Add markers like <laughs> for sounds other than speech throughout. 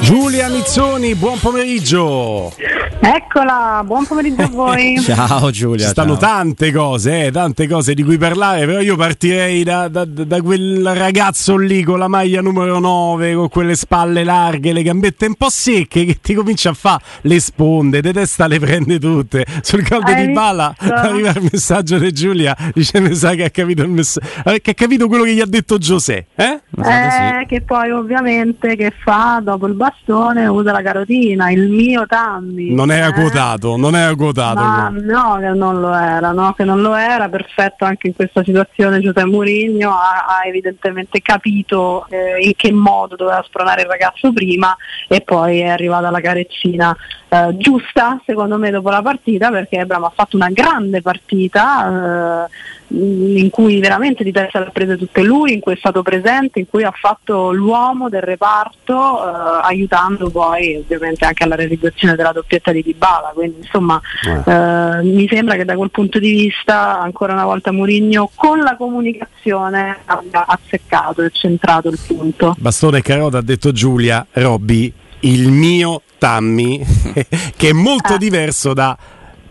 Giulia Mizzoni, buon pomeriggio. Eccola, buon pomeriggio a voi. <laughs> ciao Giulia. Ci stanno ciao. tante cose, eh, tante cose di cui parlare, però io partirei da, da- da quel ragazzo lì con la maglia numero 9, con quelle spalle larghe, le gambette un po' secche, che ti comincia a fare le sponde, de testa le prende tutte. Sul gol di Bala arriva il messaggio di Giulia, dice mi sa che ha capito il messaggio, che ha capito quello che gli ha detto Giuseppe, eh? Ma sa che Eh, che poi ovviamente che fa dopo il bastone usa la carotina, il mio Tammy. Non era eh? quotato, non era quotato. Ma no, che non lo era, no, che non lo era, perfetto anche in questa situazione Giuseppe Mourinho ha, ha evidentemente capito eh, in che modo doveva spronare il ragazzo prima e poi è arrivata la carezzina eh, giusta secondo me dopo la partita perché Ebram ha fatto una grande partita eh, in cui veramente di testa le ha prese tutte lui, in cui è stato presente, in cui ha fatto l'uomo del reparto eh, aiutando poi ovviamente anche alla realizzazione della doppietta di Dybala, quindi insomma eh, mi sembra che da quel punto di vista ancora una volta Mourinho con la comunicazione abbia azzeccato e centrato il punto. Bastone Carota ha detto Giulia, Robby, il mio Tammy, <laughs> che è molto Ah. diverso da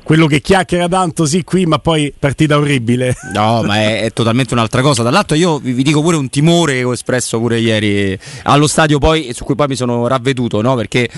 quello che chiacchiera tanto sì qui, ma poi partita orribile. No, ma è, è totalmente un'altra cosa. Dall'altro io vi, vi dico pure un timore che ho espresso pure ieri allo stadio poi, su cui poi mi sono ravveduto, no? Perché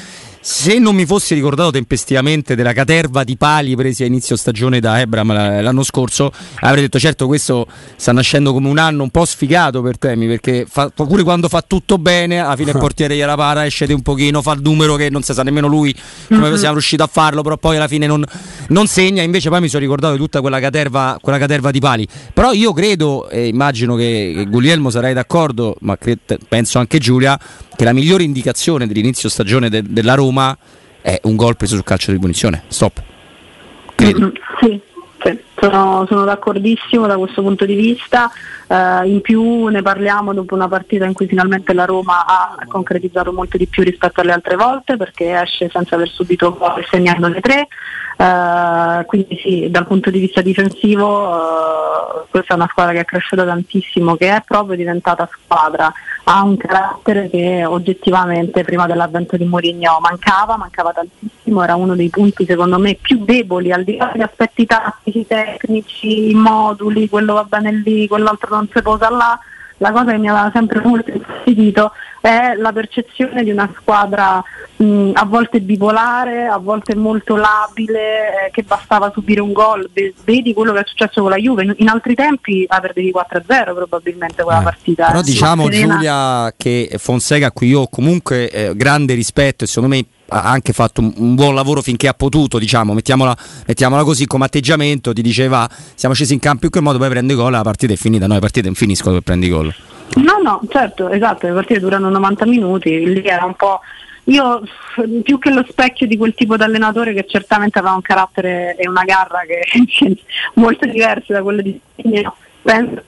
se non mi fossi ricordato tempestivamente della caterva di pali presi a inizio stagione da Ebram la- l'anno scorso, avrei detto certo questo sta nascendo come un anno un po' sfigato per Temi, perché fa- pure quando fa tutto bene, alla fine il <laughs> portiere gliela para, esce un pochino, fa il numero che non si sa nemmeno lui come siamo riusciti a farlo, però poi alla fine non, non segna, invece poi mi sono ricordato di tutta quella caterva, quella caterva di pali. Però io credo, e immagino che, che Guglielmo sarai d'accordo, ma cre- penso anche Giulia, che la migliore indicazione dell'inizio stagione de- della Roma è un gol preso sul calcio di punizione. Stop. Credo. Mm, Sì, sì, sono, sono d'accordissimo da questo punto di vista. Eh, in più ne parliamo dopo una partita in cui finalmente la Roma ha concretizzato molto di più rispetto alle altre volte perché esce senza aver subito gol segnando le tre. Eh, quindi sì, dal punto di vista difensivo eh, questa è una squadra che è cresciuta tantissimo, che è proprio diventata squadra, ha un carattere che oggettivamente prima dell'avvento di Mourinho mancava, mancava tantissimo, era uno dei punti secondo me più deboli, al di là degli aspetti tattici, tecnici, i moduli, quello va bene lì, quell'altro non si posa là. La cosa che mi aveva sempre molto infastidito è la percezione di una squadra mh, a volte bipolare, a volte molto labile, eh, che bastava subire un gol. Ve- Vedi quello che è successo con la Juve, in, altri tempi la perdevi 4-0 probabilmente quella Eh, partita. Però eh. diciamo Serena- Giulia che Fonseca a cui io ho comunque eh, grande rispetto e secondo me anche fatto un, un buon lavoro finché ha potuto, diciamo, mettiamola, mettiamola così come atteggiamento, ti diceva siamo scesi in campo in quel modo, poi prendi gol, la partita è finita, no, le partite non finiscono dove prendi gol. No, no, certo, esatto, le partite durano 90 minuti, lì era un po'... Io più che lo specchio di quel tipo di allenatore che certamente aveva un carattere e una garra che, che <laughs> molto diversi da quello di Mourinho, penso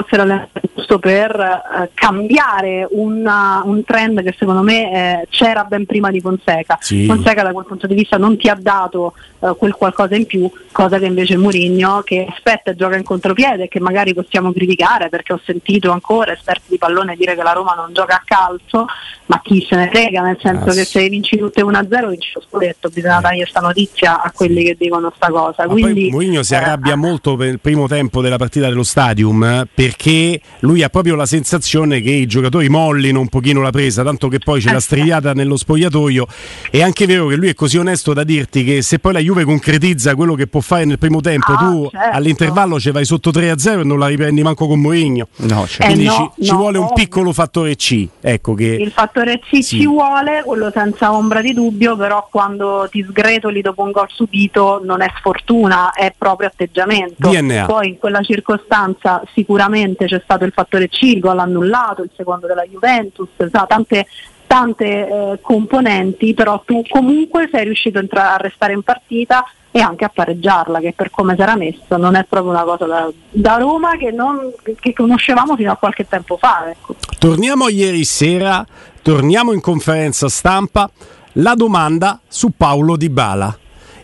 fosse l'allenatore giusto per eh, cambiare una- un trend che secondo me eh, c'era ben prima di Fonseca. Sì. Fonseca da quel punto di vista non ti ha dato eh, quel qualcosa in più, cosa che invece Mourinho che aspetta e gioca in contropiede e che magari possiamo criticare perché ho sentito ancora esperti di pallone dire che la Roma non gioca a calcio, ma chi se ne frega, nel senso Ah, che sì. se vinci tutte 1-0 vinci lo scudetto, bisogna dargli questa notizia a quelli che dicono sta cosa. Ma Quindi, Mourinho si eh, arrabbia molto per il primo tempo della partita dello stadium eh, perché lui ha proprio la sensazione che i giocatori mollino un pochino la presa, tanto che poi c'è la Eh, strigliata nello spogliatoio. È anche vero che lui è così onesto da dirti che se poi la Juve concretizza quello che può fare nel primo tempo, Ah, tu certo. all'intervallo ci vai sotto 3-0 e non la riprendi manco con Mourinho. No, cioè, Eh, Quindi no, ci, ci no, vuole un piccolo fattore C. Ecco che Il fattore C Sì. ci vuole, quello senza ombra di dubbio, però quando ti sgretoli dopo un gol subito non è sfortuna, è proprio atteggiamento. DNA. Poi in quella circostanza sicuramente c'è stato il fattore C, il annullato, il secondo della Juventus, sa, tante, tante eh, componenti, però tu comunque sei riuscito a entra- a restare in partita e anche a pareggiarla, che per come si era messo non è proprio una cosa da, da Roma che, non, che conoscevamo fino a qualche tempo fa. Ecco. Torniamo ieri sera, torniamo in conferenza stampa. La domanda su Paolo Di Bala.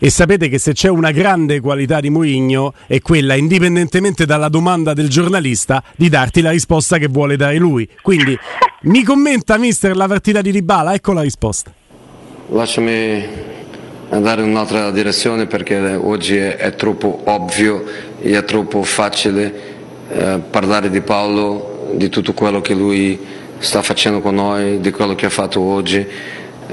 E sapete che se c'è una grande qualità di Mourinho è quella, indipendentemente dalla domanda del giornalista, di darti la risposta che vuole dare lui. Quindi mi commenta mister la partita di Dybala, ecco la risposta. Lasciami andare in un'altra direzione perché oggi è, è troppo ovvio e è troppo facile eh, parlare di Paolo, di tutto quello che lui sta facendo con noi, di quello che ha fatto oggi,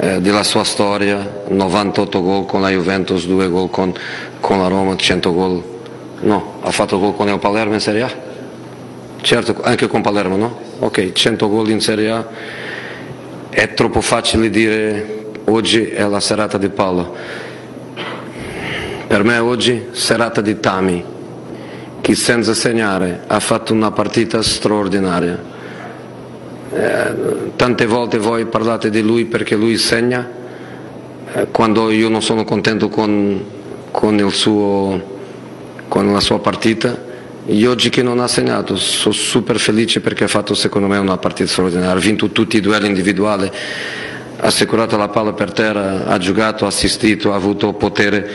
eh, della sua storia, 98 gol con la Juventus, 2 gol con, con la Roma, 100 gol. No, ha fatto gol con il Palermo in Serie A? Certo, anche con Palermo, no? Ok, 100 gol in Serie A. È troppo facile dire oggi è la serata di Paolo. Per me oggi serata di Tami, che senza segnare ha fatto una partita straordinaria. Eh, tante volte voi parlate di lui perché lui segna, eh, quando io non sono contento con, con, suo, con la sua partita. E oggi che non ha segnato sono super felice perché ha fatto secondo me una partita straordinaria, ha vinto tutti i duelli individuali ha assicurato la palla per terra, ha giocato, ha assistito, ha avuto potere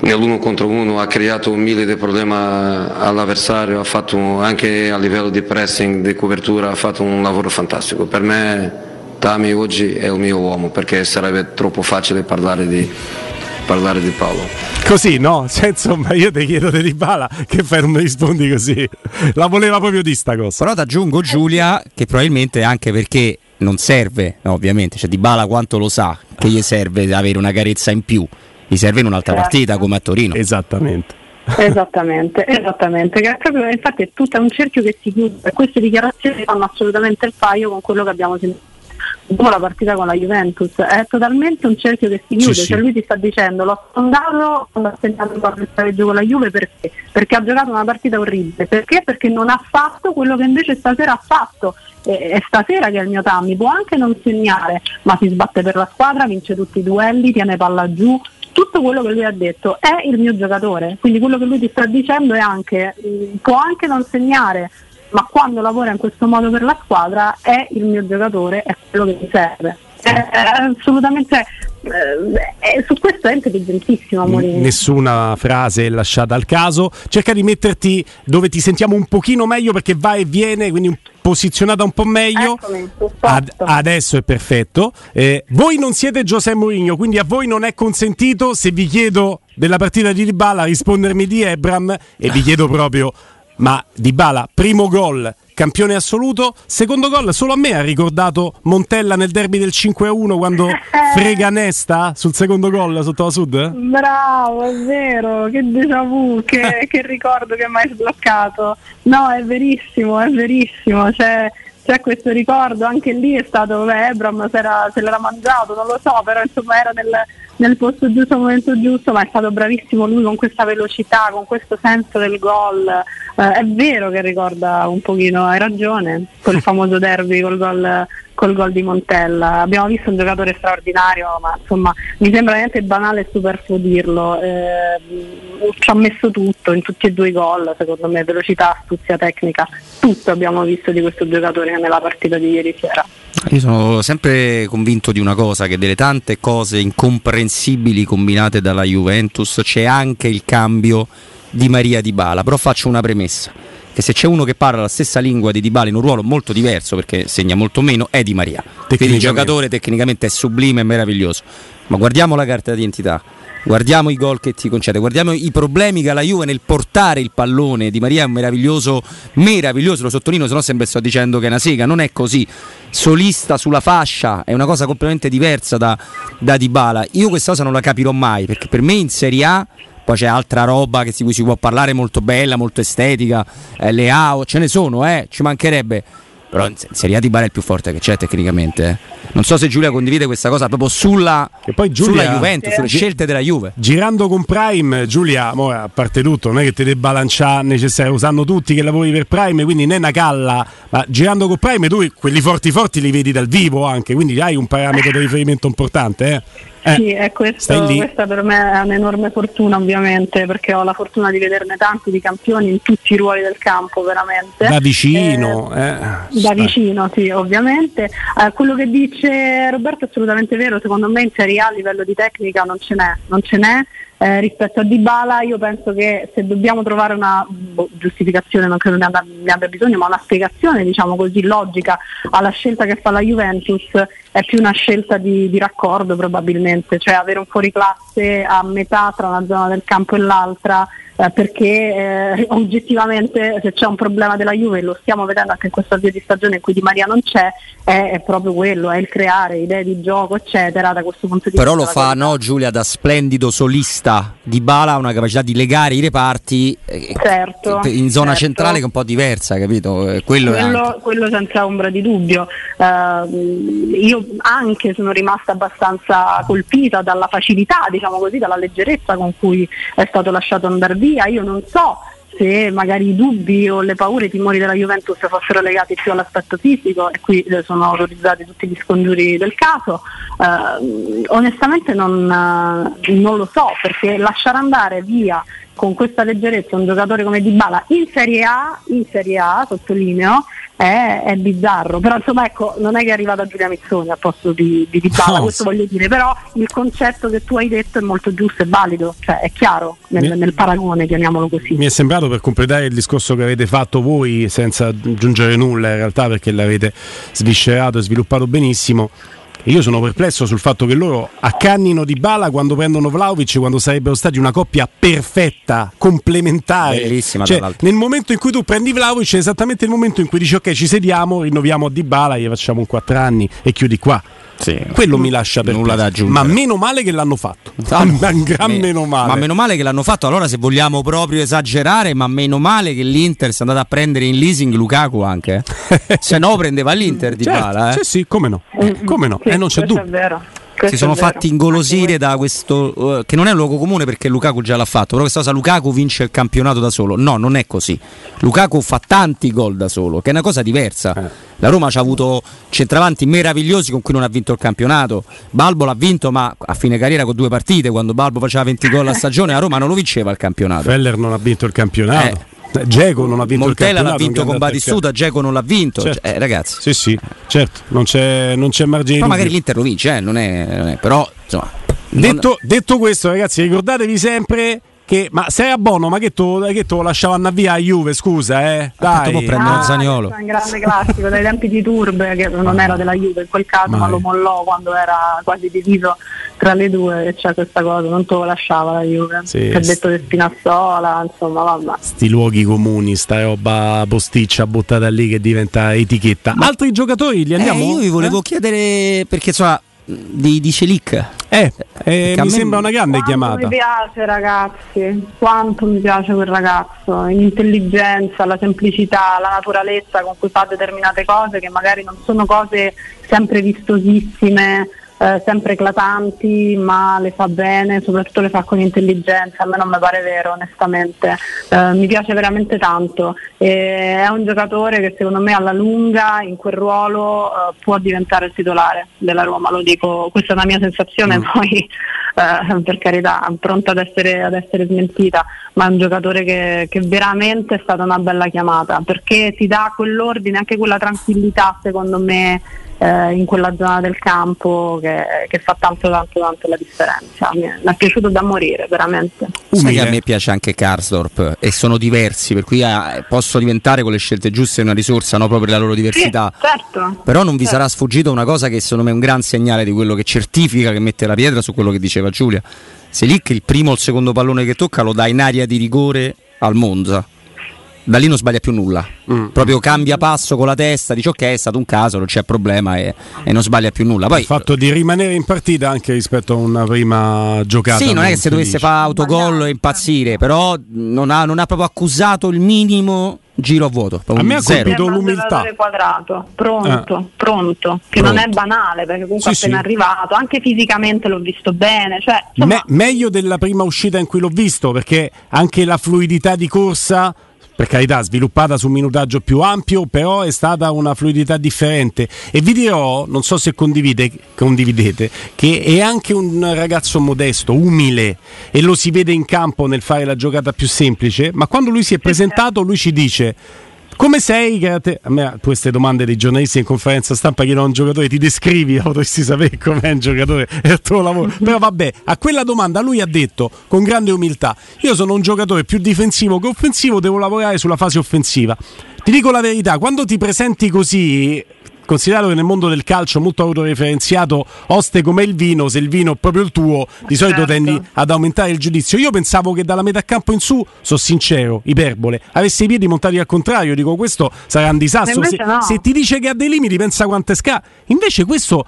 nell'uno contro uno, ha creato un mille di problemi all'avversario, ha fatto anche a livello di pressing, di copertura, ha fatto un lavoro fantastico. Per me Tami oggi è il mio uomo perché sarebbe troppo facile parlare di, parlare di Paolo. Così, no? <laughs> Cioè, insomma, io ti chiedo di Bala che fai non mi rispondi così. La voleva proprio di sta cosa. Però ti aggiungo Giulia che probabilmente anche perché non serve, no, ovviamente, cioè Di Bala quanto lo sa che gli serve avere una carezza in più, gli serve in un'altra certo. partita come a Torino. Esattamente. Esattamente, esattamente. Che è proprio, infatti è tutto un cerchio che si chiude. Queste dichiarazioni fanno assolutamente il paio con quello che abbiamo sentito dopo la partita con la Juventus. È totalmente un cerchio che si chiude. Sì, cioè lui ti sta dicendo l'ho sfondato quando ha segnato il pareggio con la Juve perché? Perché ha giocato una partita orribile. Perché? Perché non ha fatto quello che invece stasera ha fatto è stasera che è il mio Tammy, può anche non segnare, ma si sbatte per la squadra, vince tutti i duelli, tiene palla giù, tutto quello che lui ha detto è il mio giocatore, quindi quello che lui ti sta dicendo è anche, mm, può anche non segnare, ma quando lavora in questo modo per la squadra è il mio giocatore, è quello che mi serve. È, assolutamente eh, su questo è intelligentissimo Mourinho. Nessuna frase lasciata al caso. Cerca di metterti dove ti sentiamo un pochino meglio perché va e viene, quindi un posizionata un po' meglio. Eccomi, Ad, adesso è perfetto. Eh, voi non siete Giuseppe Mourinho, quindi a voi non è consentito, se vi chiedo della partita di Dybala, rispondermi di Ebram e vi chiedo proprio, ma Dybala, primo gol, campione assoluto, secondo gol solo a me ha ricordato Montella nel derby del 5-1 quando frega Nesta sul secondo gol sotto la Sud? Bravo, è vero, che déjà vu, che, <laughs> che ricordo che mi hai sbloccato. No, è verissimo, è verissimo. Cioè, c'è questo ricordo, anche lì è stato, beh, Ebram se l'era mangiato, non lo so, però insomma era nel, nel posto giusto, al momento giusto, ma è stato bravissimo lui con questa velocità, con questo senso del gol. Eh, è vero che ricorda un pochino, hai ragione, quel <laughs> famoso derby col gol col gol di Montella. Abbiamo visto un giocatore straordinario, ma insomma mi sembra veramente banale e superfluo dirlo. Eh, ci ha messo tutto in tutti e due i gol, secondo me, velocità, astuzia tecnica, tutto abbiamo visto di questo giocatore nella partita di ieri sera. Io sono sempre convinto di una cosa, che delle tante cose incomprensibili combinate dalla Juventus c'è anche il cambio di Maria Di Bala, però faccio una premessa che se c'è uno che parla la stessa lingua di Dybala in un ruolo molto diverso perché segna molto meno è Di Maria. Quindi il giocatore tecnicamente è sublime e meraviglioso. Ma guardiamo la carta di identità guardiamo i gol che ti concede guardiamo i problemi che ha la Juve nel portare il pallone. Di Maria è un meraviglioso meraviglioso lo sottolineo se no sempre sto dicendo che è una sega. Non è così. Solista sulla fascia è una cosa completamente diversa da, da Dybala. Io questa cosa non la capirò mai perché per me in Serie A poi c'è altra roba di cui si può parlare molto bella, molto estetica, eh, le AO, ce ne sono, eh, ci mancherebbe. Però in Serie A di Bari è il più forte che c'è tecnicamente. Eh. Non so se Giulia condivide questa cosa proprio sulla, Giulia, sulla Juventus, sulle scelte della Juve. Girando con Prime, Giulia, a parte tutto, non è che ti debba lanciare necessario, usando tutti che lavori per Prime, quindi non è una calla, ma girando con Prime tu quelli forti forti li vedi dal vivo anche, quindi hai un parametro di riferimento importante. Eh? Eh, sì, è questo, questa per me è un'enorme fortuna ovviamente perché ho la fortuna di vederne tanti di campioni in tutti i ruoli del campo veramente. Da vicino. Eh, eh, da vicino, sì, ovviamente. Eh, quello che dice Roberto è assolutamente vero, secondo me in Serie A a livello di tecnica non ce n'è, non ce n'è Eh, rispetto a Dybala io penso che se dobbiamo trovare una boh, giustificazione, non credo ne abbia, ne abbia, bisogno, ma una spiegazione diciamo così logica alla scelta che fa la Juventus è più una scelta di, di raccordo probabilmente, cioè avere un fuoriclasse a metà tra una zona del campo e l'altra eh, perché eh, <laughs> oggettivamente se c'è un problema della Juve, lo stiamo vedendo anche in questo avvio di stagione in cui Di Maria non c'è, è, è proprio quello, è il creare idee di gioco, eccetera, da questo punto di Però vista. Però lo fa, no, Giulia, da splendido solista di Bala, ha una capacità di legare i reparti eh, certo, in zona certo. centrale che è un po' diversa, capito? Eh, quello, quello, quello senza ombra di dubbio. Uh, io anche sono rimasta abbastanza colpita dalla facilità, diciamo così, dalla leggerezza con cui è stato lasciato andare via. Io non so se magari i dubbi o le paure, i timori della Juventus fossero legati più all'aspetto fisico e qui sono autorizzati tutti gli scongiuri del caso, eh, onestamente non, non, lo so perché lasciare andare via con questa leggerezza un giocatore come Dybala in Serie A, in Serie A sottolineo, è, è, bizzarro, però insomma ecco, non è che è arrivata Giulia Mizzoni a posto di, di Dybala, no. questo voglio dire, però il concetto che tu hai detto è molto giusto e valido, cioè è chiaro nel, nel, paragone, chiamiamolo così. Mi è sembrato per completare il discorso che avete fatto voi, senza aggiungere nulla in realtà perché l'avete sviscerato e sviluppato benissimo, io sono perplesso sul fatto che loro accannino di bala quando prendono Vlaovic, quando sarebbero stati una coppia perfetta, complementare. Bellissima, cioè, nel momento in cui tu prendi Vlaovic è esattamente il momento in cui dici ok ci sediamo, rinnoviamo a Dybala, gli facciamo un 4 anni e chiudi qua. Sì. Quello mi lascia per nulla da aggiungere. Ma meno male che l'hanno fatto. Ah, no. <laughs> Ma gran me, meno male. Ma meno male che l'hanno fatto. Allora, se vogliamo proprio esagerare, ma meno male che l'Inter si è andato a prendere in leasing Lukaku anche. <laughs> se no, prendeva l'Inter di certo, Bala. Eh? Sì, sì, come no. Come no? Sì, eh, non c'è dubbio. È vero. si sono fatti ingolosire da questo uh, che non è un luogo comune perché Lukaku già l'ha fatto però questa cosa Lukaku vince il campionato da solo no non è così Lukaku fa tanti gol da solo che è una cosa diversa eh. la Roma ha avuto centravanti meravigliosi con cui non ha vinto il campionato Balbo l'ha vinto ma a fine carriera con due partite quando Balbo faceva 20 gol a <laughs> stagione la Roma non lo vinceva il campionato Feller non ha vinto il campionato eh. Geco non ha vinto Montella il l'ha vinto con Batistuta, Geco non l'ha vinto. Certo. Eh, ragazzi. Sì, sì, certo, non c'è, non c'è margine. Ma magari l'Inter lo vince, eh, non, è, non, è, però insomma. Detto, non... detto questo, ragazzi, ricordatevi sempre che, ma sei a Bono, ma che tu, che tu lasciavo andare via a Juve, scusa, eh? Dai. Dopo prendere ah, Zaniolo. È un grande classico dai tempi di Turbe, che non era della Juve in quel caso, Mai. ma lo mollò quando era quasi diviso tra le due e c'è questa cosa, non te lo lasciava la Juve. Sì, ha detto di Spinazzola, insomma, vabbè. Sti luoghi comuni, sta roba posticcia buttata lì che diventa etichetta. Ma altri giocatori li andiamo? Eh, io vi volevo eh? chiedere perché insomma di, di Celic. Eh, eh mi sembra una grande quanto chiamata. Mi piace ragazzi, quanto mi piace quel ragazzo, l'intelligenza, la semplicità, la naturalezza con cui fa determinate cose che magari non sono cose sempre vistosissime eh, sempre eclatanti, ma le fa bene, soprattutto le fa con intelligenza, a me non mi pare vero onestamente, eh, mi piace veramente tanto, e è un giocatore che secondo me alla lunga in quel ruolo eh, può diventare il titolare della Roma, lo dico, questa è una mia sensazione, mm. poi <laughs> eh, per carità, pronta ad essere, ad essere, smentita, ma è un giocatore che, che veramente è stata una bella chiamata, perché ti dà quell'ordine, anche quella tranquillità secondo me eh, in quella zona del campo che, che, fa tanto tanto tanto la differenza. Mi è, mi è piaciuto da morire, veramente. Sai che a me piace anche Karsdorp e sono diversi, per cui eh, possono diventare con le scelte giuste una risorsa no, proprio la loro diversità. Sì, certo, Però non vi certo. sarà sfuggito una cosa che secondo me è un gran segnale di quello che certifica che mette la pietra su quello che diceva Giulia. Se lì che il primo o il secondo pallone che tocca lo dà in aria di rigore al Monza da lì non sbaglia più nulla. Mm. Proprio cambia passo con la testa, dice ok, è stato un caso, non c'è problema e, e non sbaglia più nulla. Poi, il fatto di rimanere in partita anche rispetto a una prima giocata. Sì, non è che se dovesse fare autogol e impazzire, però non ha, non ha proprio accusato il minimo giro a vuoto. A me ha colpito l'umiltà. Quadrato, pronto, eh. pronto, che pronto. non è banale perché comunque sì, appena sì. arrivato, anche fisicamente l'ho visto bene. Cioè, Me- meglio della prima uscita in cui l'ho visto perché anche la fluidità di corsa per carità sviluppata su un minutaggio più ampio, però è stata una fluidità differente. E vi dirò, non so se condivide, condividete, che è anche un ragazzo modesto, umile e lo si vede in campo nel fare la giocata più semplice, ma quando lui si è presentato lui ci dice Come sei? Te, a me queste domande dei giornalisti in conferenza stampa chiedono a un giocatore ti descrivi, potresti sapere com'è un giocatore è il tuo lavoro. <laughs> Però vabbè, a quella domanda lui ha detto con grande umiltà, io sono un giocatore più difensivo che offensivo, devo lavorare sulla fase offensiva. Ti dico la verità, quando ti presenti così considerato che nel mondo del calcio molto autoreferenziato, oste come il vino, se il vino è proprio il tuo, di solito certo. tendi ad aumentare il giudizio. Io pensavo che dalla metà campo in su, sono sincero, iperbole, avesse i piedi montati al contrario, dico questo sarà un disastro. Se, no. se, ti dice che ha dei limiti, pensa quante sca. Invece questo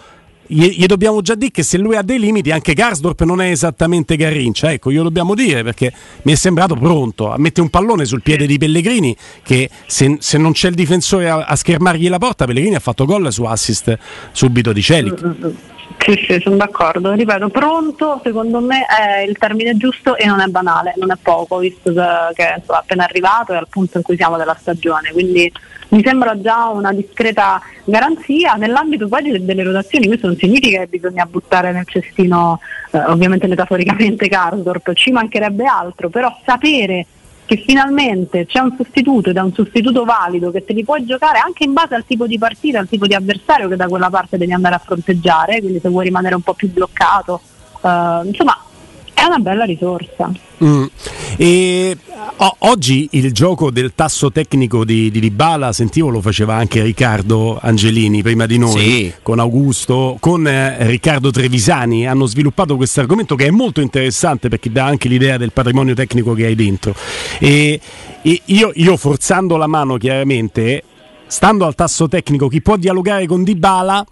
gli, dobbiamo già dire che se lui ha dei limiti, anche Garsdorp non è esattamente Garrincia. Ecco, glielo dobbiamo dire perché mi è sembrato pronto a mettere un pallone sul piede di Pellegrini. Che se, se non c'è il difensore a, a, schermargli la porta, Pellegrini ha fatto gol su assist subito di Celic. Mm, mm, mm. Sì, sì, sono d'accordo. Ripeto, pronto secondo me è il termine giusto e non è banale, non è poco, visto che è appena arrivato e al punto in cui siamo della stagione. Quindi mi sembra già una discreta garanzia. Nell'ambito poi delle rotazioni, questo non significa che bisogna buttare nel cestino eh, ovviamente metaforicamente Karsdorp, ci mancherebbe altro, però sapere che finalmente c'è un sostituto ed è un sostituto valido che te li puoi giocare anche in base al tipo di partita, al tipo di avversario che da quella parte devi andare a fronteggiare, quindi se vuoi rimanere un po' più bloccato, eh, insomma è una bella risorsa. Mm. E, o, oggi il gioco del tasso tecnico di, di Dybala, sentivo lo faceva anche Riccardo Angelini prima di noi, sì. con Augusto, con eh, Riccardo Trevisani, hanno sviluppato questo argomento che è molto interessante perché dà anche l'idea del patrimonio tecnico che hai dentro. E, e io, io forzando la mano chiaramente, stando al tasso tecnico, chi può dialogare con Dybala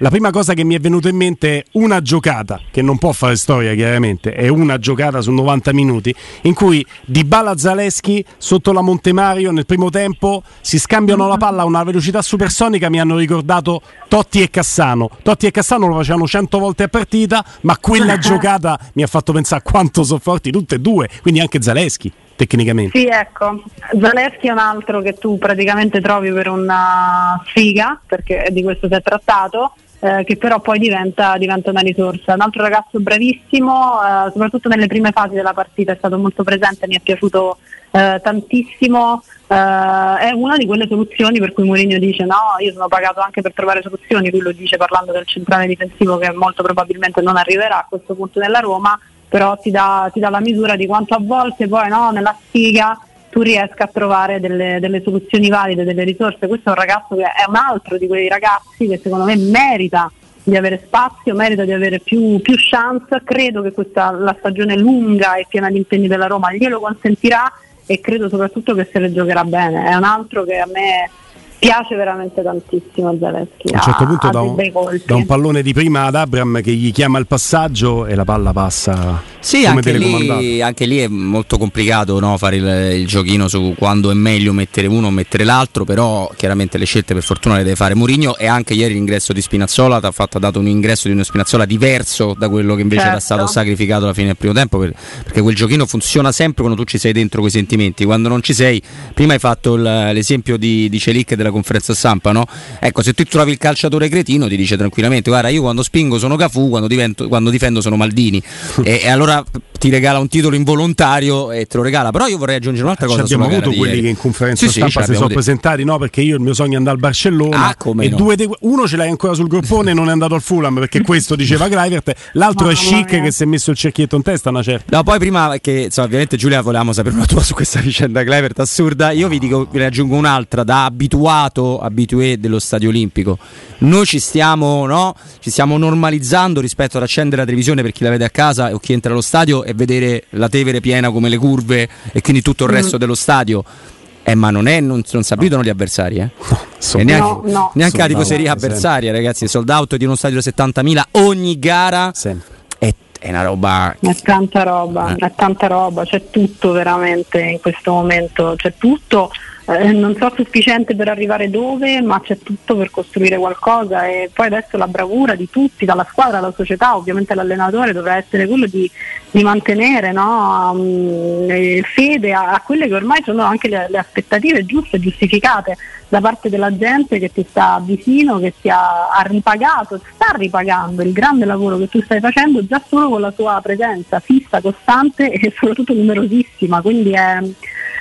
la prima cosa che mi è venuta in mente è una giocata, che non può fare storia chiaramente, è una giocata su 90 minuti, in cui Di Bala Zaleschi sotto la Montemario nel primo tempo si scambiano la palla a una velocità supersonica, mi hanno ricordato Totti e Cassano. Totti e Cassano lo facevano 100 volte a partita, ma quella <laughs> giocata mi ha fatto pensare quanto sono forti tutte e due, quindi anche Zaleschi tecnicamente. Sì, ecco, Zaleschi è un altro che tu praticamente trovi per una sfiga, perché di questo si è trattato eh, che però poi diventa, diventa, una risorsa. Un altro ragazzo bravissimo, eh, soprattutto nelle prime fasi della partita, è stato molto presente, mi è piaciuto eh, tantissimo. Eh, è una di quelle soluzioni per cui Mourinho dice no, io sono pagato anche per trovare soluzioni, lui lo dice parlando del centrale difensivo che molto probabilmente non arriverà a questo punto nella Roma, però ti dà, ti dà la misura di quanto a volte poi no, nella sfiga tu riesca a trovare delle, delle, soluzioni valide, delle risorse. Questo è un ragazzo che è un altro di quei ragazzi che secondo me merita di avere spazio, merita di avere più, più chance. Credo che questa, la stagione lunga e piena di impegni della Roma glielo consentirà e credo soprattutto che se le giocherà bene. È un altro che a me piace veramente tantissimo Zaleschi. A un certo punto da un, da un, pallone di prima ad Abram che gli chiama il passaggio e la palla passa. Sì, anche lì, anche lì, è molto complicato no, fare il, il, giochino su quando è meglio mettere uno o mettere l'altro, però chiaramente le scelte per fortuna le deve fare Mourinho e anche ieri l'ingresso di Spinazzola ha, fatto, ha dato un ingresso di uno Spinazzola diverso da quello che invece certo. era stato sacrificato alla fine del primo tempo, per, perché quel giochino funziona sempre quando tu ci sei dentro quei sentimenti, quando non ci sei, prima hai fatto il, l'esempio di, di Celic della conferenza stampa, no? Ecco, se tu trovi il calciatore cretino ti dice tranquillamente guarda io quando spingo sono Cafu, quando, divento, quando difendo sono Maldini <laughs> e, e, allora ti regala un titolo involontario e te lo regala, però io vorrei aggiungere un'altra cosa. Ci abbiamo avuto quelli ieri. che in conferenza sì, stampa sì, si sono detto. presentati, no? Perché io il mio sogno è andare al Barcellona ah, e no. de- uno ce l'hai ancora sul groppone e non è andato al Fulham perché questo diceva Clivert, l'altro Mamma è Chic mia. che si è messo il cerchietto in testa una certa. No, poi prima che insomma, ovviamente Giulia volevamo sapere una tua su questa vicenda Clivert assurda, io vi dico vi ne aggiungo un'altra da abituato abitué dello stadio olimpico. Noi ci stiamo, no? ci stiamo normalizzando rispetto ad accendere la televisione per chi la vede a casa o chi entra allo stadio e vedere la Tevere piena come le curve e quindi tutto il resto mm. dello stadio. Eh, ma non, è, non, non si abituano gli avversari, eh? No, neanche, no, no. neanche la tifoseria avversaria, ragazzi. Sold out di uno stadio da 70.000 ogni gara. È, è, una roba. È tanta roba, eh. è tanta roba, c'è tutto veramente in questo momento, c'è tutto eh, non so sufficiente per arrivare dove, ma c'è tutto per costruire qualcosa e poi adesso la bravura di tutti, dalla squadra alla società, ovviamente l'allenatore dovrà essere quello di, di mantenere no, um, fede a, a, quelle che ormai sono anche le, le aspettative giuste, giustificate da parte della gente che ti sta vicino, che ti ha, ha, ripagato, sta ripagando il grande lavoro che tu stai facendo già solo con la tua presenza fissa, costante e soprattutto numerosissima. Quindi è,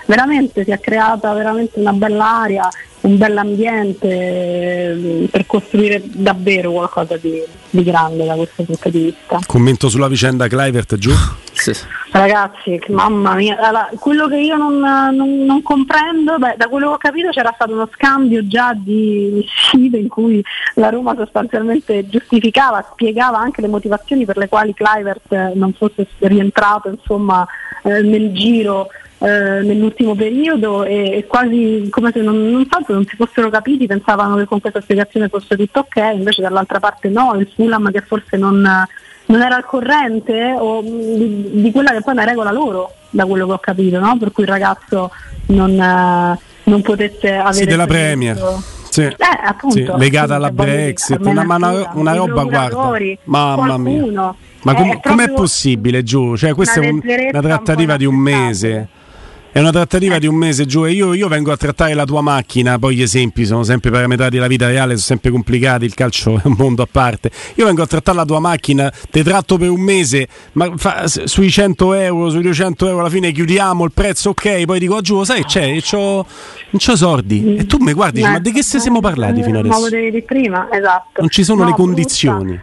veramente si è creata veramente una bella area, un bell'ambiente eh, per costruire davvero qualcosa di, di grande da questo punto di vista. Commento sulla vicenda Clivert giù? <laughs> Sì. Ragazzi, mamma mia, allora, quello che io non, non, non comprendo, beh, da quello che ho capito c'era stato uno scambio già di sfide in cui la Roma sostanzialmente giustificava, spiegava anche le motivazioni per le quali Clivert non fosse rientrato insomma, eh, nel giro eh, nell'ultimo periodo e, e, quasi come se non, non, tanto non si fossero capiti, pensavano che con questa spiegazione fosse tutto ok, invece dall'altra parte no, il Fulham che forse non, non era al corrente o, di, di, quella che poi è una regola loro, da quello che ho capito, no? per cui il ragazzo non, eh, non potesse avere... Sì, della Premier. Sì. Eh, appunto, sì, legata alla Brexit, una, una, una roba guarda, mamma mia. Ma com- com'è possibile giù? Cioè, questa è un, una trattativa un di un mese. È una trattativa di un mese giù e io, io, vengo a trattare la tua macchina, poi gli esempi sono sempre parametrati della vita reale, sono sempre complicati, il calcio è un mondo a parte. Io vengo a trattare la tua macchina, te tratto per un mese, ma fa, sui 100 euro, sui 200 euro alla fine chiudiamo il prezzo, ok, poi dico, oh, giù, sai, c'è, c'ho, non c'ho soldi. E tu mi guardi, dici, ma di che se siamo parlati fino adesso? Ma di prima, esatto. Non ci sono no, le condizioni.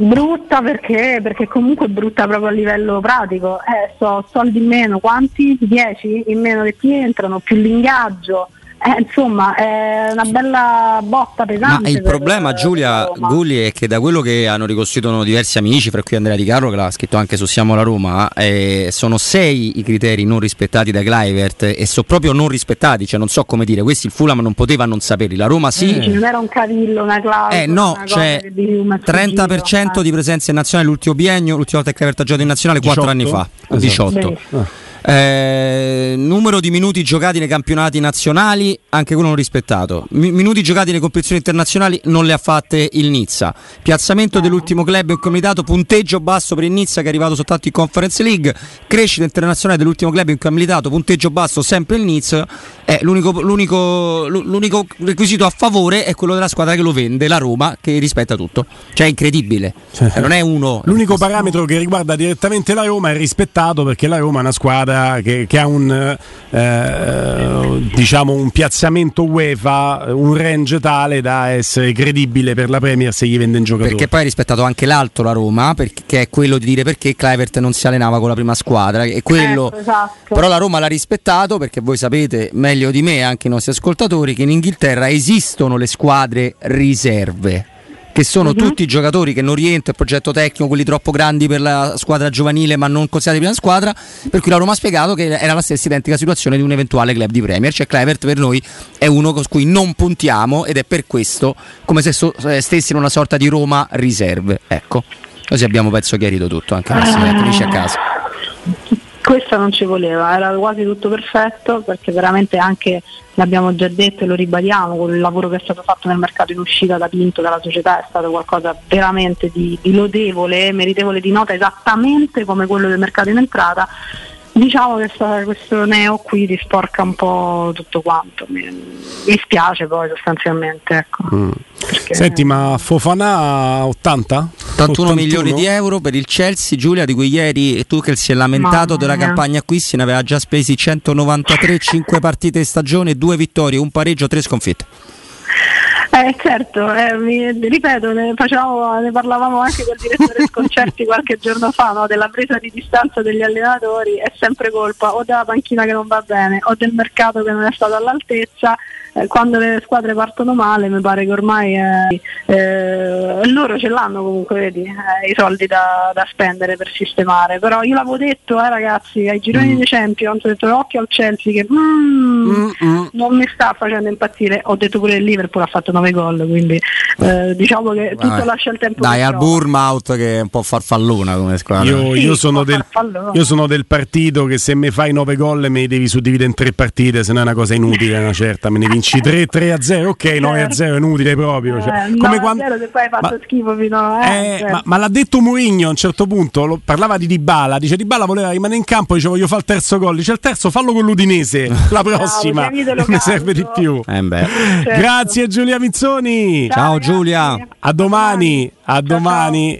Brutta. Perché? Perché comunque brutta proprio a livello pratico. Eh, so soldi in meno, quanti? 10 in meno che ti entrano, più l'ingaggio. Eh, insomma, è una bella botta pesante. Ma il problema, Giulia Gulli, è che da quello che hanno ricostruito diversi amici, fra cui Andrea Di Carlo, che l'ha scritto anche su Siamo la Roma, eh, sono sei i criteri non rispettati da Clivert e sono proprio non rispettati. Cioè, non so come dire, questi il Fulham non poteva non saperli. La Roma sì. Eh, non era un cavillo, una clausola. Eh, no, cioè 30% di presenza in nazionale l'ultimo biennio, l'ultima volta che Clivert ha giocato in nazionale 4 anni fa, 18. Eh, numero di minuti giocati nei campionati nazionali, anche quello non rispettato. Mi- minuti giocati nelle competizioni internazionali non le ha fatte il Nizza. Piazzamento dell'ultimo club in comitato, punteggio basso per il Nizza che è arrivato soltanto in Conference League. Crescita internazionale dell'ultimo club in comitato, punteggio basso sempre il Nizza. Eh, l'unico, l'unico, l'unico, requisito a favore è quello della squadra che lo vende, la Roma, che rispetta tutto. Cioè è incredibile. Cioè, non è uno. L'unico parametro che riguarda direttamente la Roma è rispettato perché la Roma è una squadra squadra che, che ha un, eh, diciamo un piazzamento UEFA, un range tale da essere credibile per la Premier se gli vende in giocatore. Perché poi ha rispettato anche l'altro la Roma, perché è quello di dire perché Clivert non si allenava con la prima squadra. E quello, eh, esatto. Però la Roma l'ha rispettato perché voi sapete meglio di me, anche i nostri ascoltatori, che in Inghilterra esistono le squadre riserve che sono uh-huh. tutti giocatori che non rientrano, il progetto tecnico, quelli troppo grandi per la squadra giovanile ma non considerati prima squadra, per cui la Roma ha spiegato che era la stessa identica situazione di un eventuale club di Premier, cioè Clevert per noi è uno con cui non puntiamo ed è per questo come se so, eh, stessi in una sorta di Roma riserve, ecco, così abbiamo penso chiarito tutto, anche nostri tecnici a casa questa non ci voleva, era quasi tutto perfetto perché veramente anche, l'abbiamo già detto e lo ribadiamo, con il lavoro che è stato fatto nel mercato in uscita da Pinto dalla società è stato qualcosa veramente di, di lodevole, meritevole di nota esattamente come quello del mercato in entrata diciamo che questo neo qui ti sporca un po' tutto quanto mi, mi spiace poi sostanzialmente ecco. mm. senti ma Fofana 80? 81 milioni di euro per il Chelsea Giulia di cui ieri Tuchel si è lamentato della campagna acquisti ne aveva già spesi 193 5 partite in stagione 2 vittorie un pareggio 3 sconfitte eh, certo, eh, mi, ripeto, ne, facciamo, ne, parlavamo anche col direttore Sconcerti <laughs> qualche giorno fa, no? della presa di distanza degli allenatori, è sempre colpa o della panchina che non va bene o del mercato che non è stato all'altezza eh, quando le squadre partono male mi pare che ormai eh, eh, loro ce l'hanno comunque vedi, eh, i soldi da, da, spendere per sistemare. Però io l'avevo detto eh, ragazzi ai gironi mm. di Champions ho detto occhio al Chelsea che mm, mm, mm, non mi sta facendo impazzire. Ho detto pure il Liverpool ha fatto 9 gol quindi eh, diciamo che tutto Vabbè. lascia il tempo dai al Bournemouth che è un po' farfallona come squadra. Io, sì, io, sono del, io, sono del, partito che se mi fai 9 gol mi devi suddividere in tre partite se no è una cosa inutile una certa me ne vinci vinci 3, 3 a 0, ok, 9 a 0 è inutile proprio. Cioè, eh, come quando... a 0 se poi hai fatto ma, schifo fino a... Eh, eh, certo. ma, ma, l'ha detto Mourinho a un certo punto, lo, parlava di Dybala, dice Dybala voleva rimanere in campo, dice voglio fare il terzo gol, dice il terzo fallo con l'Udinese, <laughs> la prossima, mi serve di più. Eh certo. Grazie Giulia Mizzoni. Ciao, ciao Giulia. A domani, a domani.